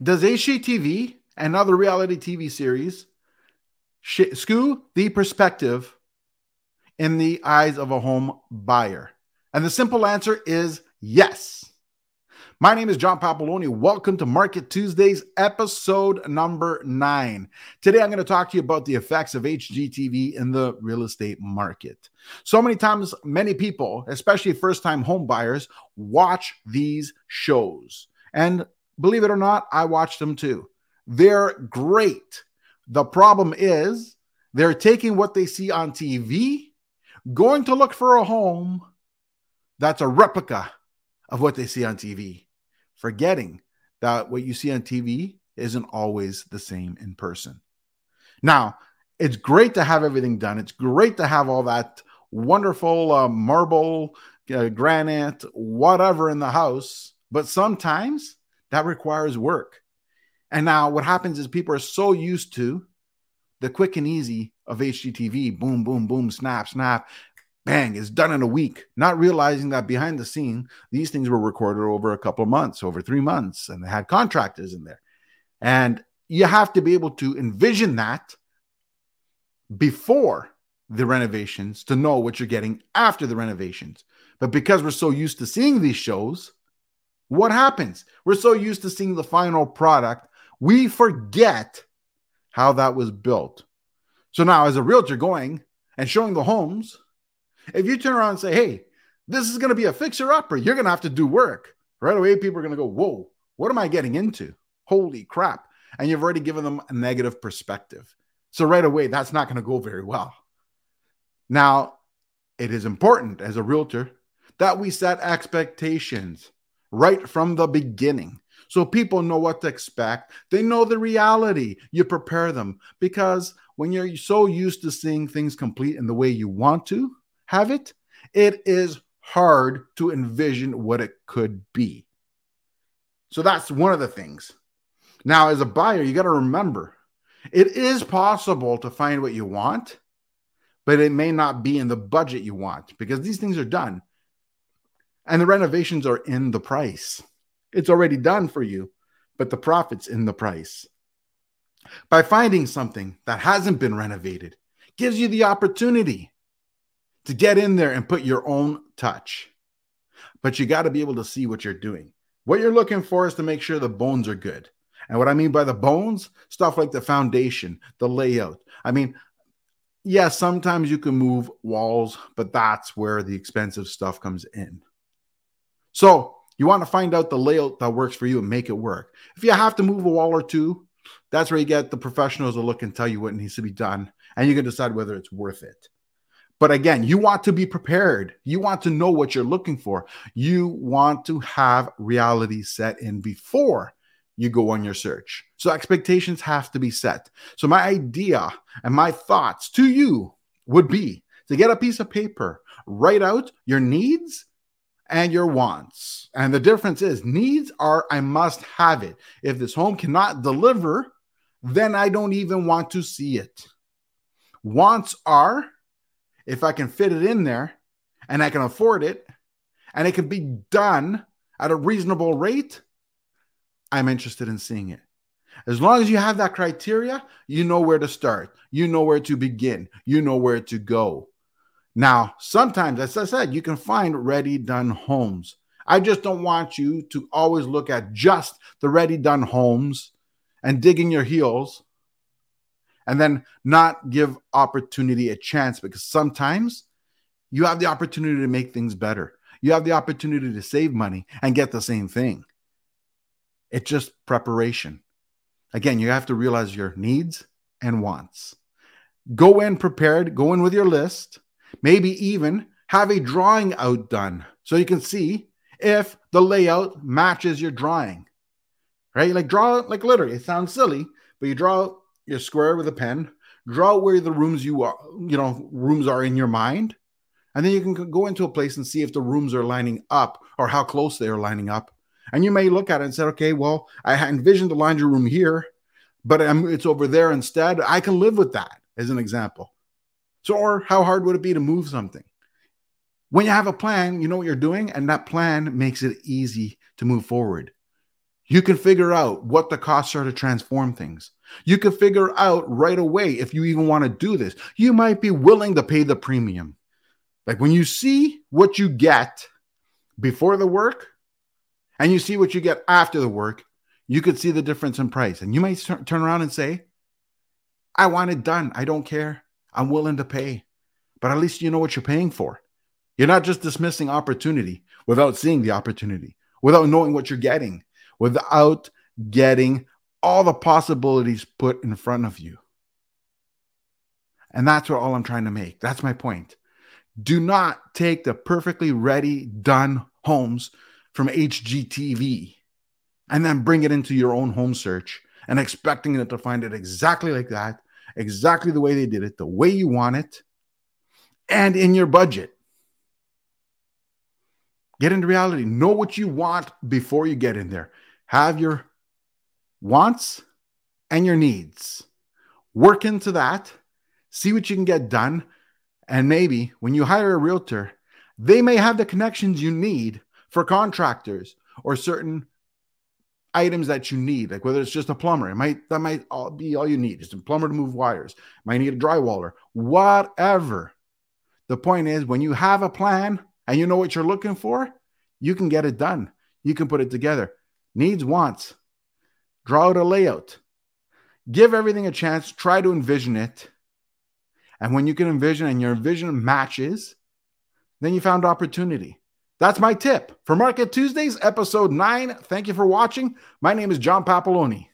Does HGTV and other reality TV series sh- skew the perspective in the eyes of a home buyer? And the simple answer is yes. My name is John Papaloni. Welcome to Market Tuesdays, episode number nine. Today, I'm going to talk to you about the effects of HGTV in the real estate market. So many times, many people, especially first time home buyers, watch these shows. And believe it or not, I watch them too. They're great. The problem is they're taking what they see on TV, going to look for a home that's a replica of what they see on TV forgetting that what you see on TV isn't always the same in person. Now, it's great to have everything done. It's great to have all that wonderful uh, marble, uh, granite, whatever in the house, but sometimes that requires work. And now what happens is people are so used to the quick and easy of HGTV boom, boom, boom, snap, snap bang, it's done in a week, not realizing that behind the scene, these things were recorded over a couple of months, over three months, and they had contractors in there. And you have to be able to envision that before the renovations to know what you're getting after the renovations. But because we're so used to seeing these shows, what happens? We're so used to seeing the final product, we forget how that was built. So now, as a realtor going and showing the homes, if you turn around and say, hey, this is going to be a fixer upper, you're going to have to do work. Right away, people are going to go, whoa, what am I getting into? Holy crap. And you've already given them a negative perspective. So right away, that's not going to go very well. Now, it is important as a realtor that we set expectations right from the beginning so people know what to expect. They know the reality. You prepare them because when you're so used to seeing things complete in the way you want to, have it, it is hard to envision what it could be. So that's one of the things. Now, as a buyer, you got to remember it is possible to find what you want, but it may not be in the budget you want because these things are done and the renovations are in the price. It's already done for you, but the profit's in the price. By finding something that hasn't been renovated gives you the opportunity to get in there and put your own touch. But you got to be able to see what you're doing. What you're looking for is to make sure the bones are good. And what I mean by the bones, stuff like the foundation, the layout. I mean, yes, yeah, sometimes you can move walls, but that's where the expensive stuff comes in. So you want to find out the layout that works for you and make it work. If you have to move a wall or two, that's where you get the professionals to look and tell you what needs to be done, and you can decide whether it's worth it. But again, you want to be prepared. You want to know what you're looking for. You want to have reality set in before you go on your search. So expectations have to be set. So my idea and my thoughts to you would be to get a piece of paper, write out your needs and your wants. And the difference is needs are I must have it. If this home cannot deliver, then I don't even want to see it. Wants are if I can fit it in there and I can afford it and it can be done at a reasonable rate, I'm interested in seeing it. As long as you have that criteria, you know where to start, you know where to begin, you know where to go. Now, sometimes, as I said, you can find ready done homes. I just don't want you to always look at just the ready done homes and digging your heels and then not give opportunity a chance because sometimes you have the opportunity to make things better. You have the opportunity to save money and get the same thing. It's just preparation. Again, you have to realize your needs and wants. Go in prepared, go in with your list, maybe even have a drawing out done so you can see if the layout matches your drawing. Right? Like draw like literally, it sounds silly, but you draw your square with a pen, draw where the rooms you are, you know, rooms are in your mind, and then you can go into a place and see if the rooms are lining up or how close they are lining up. And you may look at it and say, okay, well, I envisioned the laundry room here, but it's over there instead. I can live with that as an example. So, or how hard would it be to move something? When you have a plan, you know what you're doing, and that plan makes it easy to move forward. You can figure out what the costs are to transform things. You can figure out right away if you even want to do this. You might be willing to pay the premium. Like when you see what you get before the work and you see what you get after the work, you could see the difference in price. And you might turn around and say, I want it done. I don't care. I'm willing to pay. But at least you know what you're paying for. You're not just dismissing opportunity without seeing the opportunity, without knowing what you're getting, without getting all the possibilities put in front of you. And that's what all I'm trying to make. That's my point. Do not take the perfectly ready, done homes from HGTV and then bring it into your own home search and expecting it to find it exactly like that, exactly the way they did it, the way you want it, and in your budget. Get into reality. Know what you want before you get in there. Have your wants and your needs. Work into that. See what you can get done. And maybe when you hire a realtor, they may have the connections you need for contractors or certain items that you need, like whether it's just a plumber, it might that might all be all you need. Just a plumber to move wires, might need a drywaller, whatever. The point is, when you have a plan and you know what you're looking for, you can get it done. You can put it together. Needs, wants. Draw out a layout. Give everything a chance. Try to envision it. And when you can envision and your vision matches, then you found opportunity. That's my tip for Market Tuesdays, episode nine. Thank you for watching. My name is John Papaloni.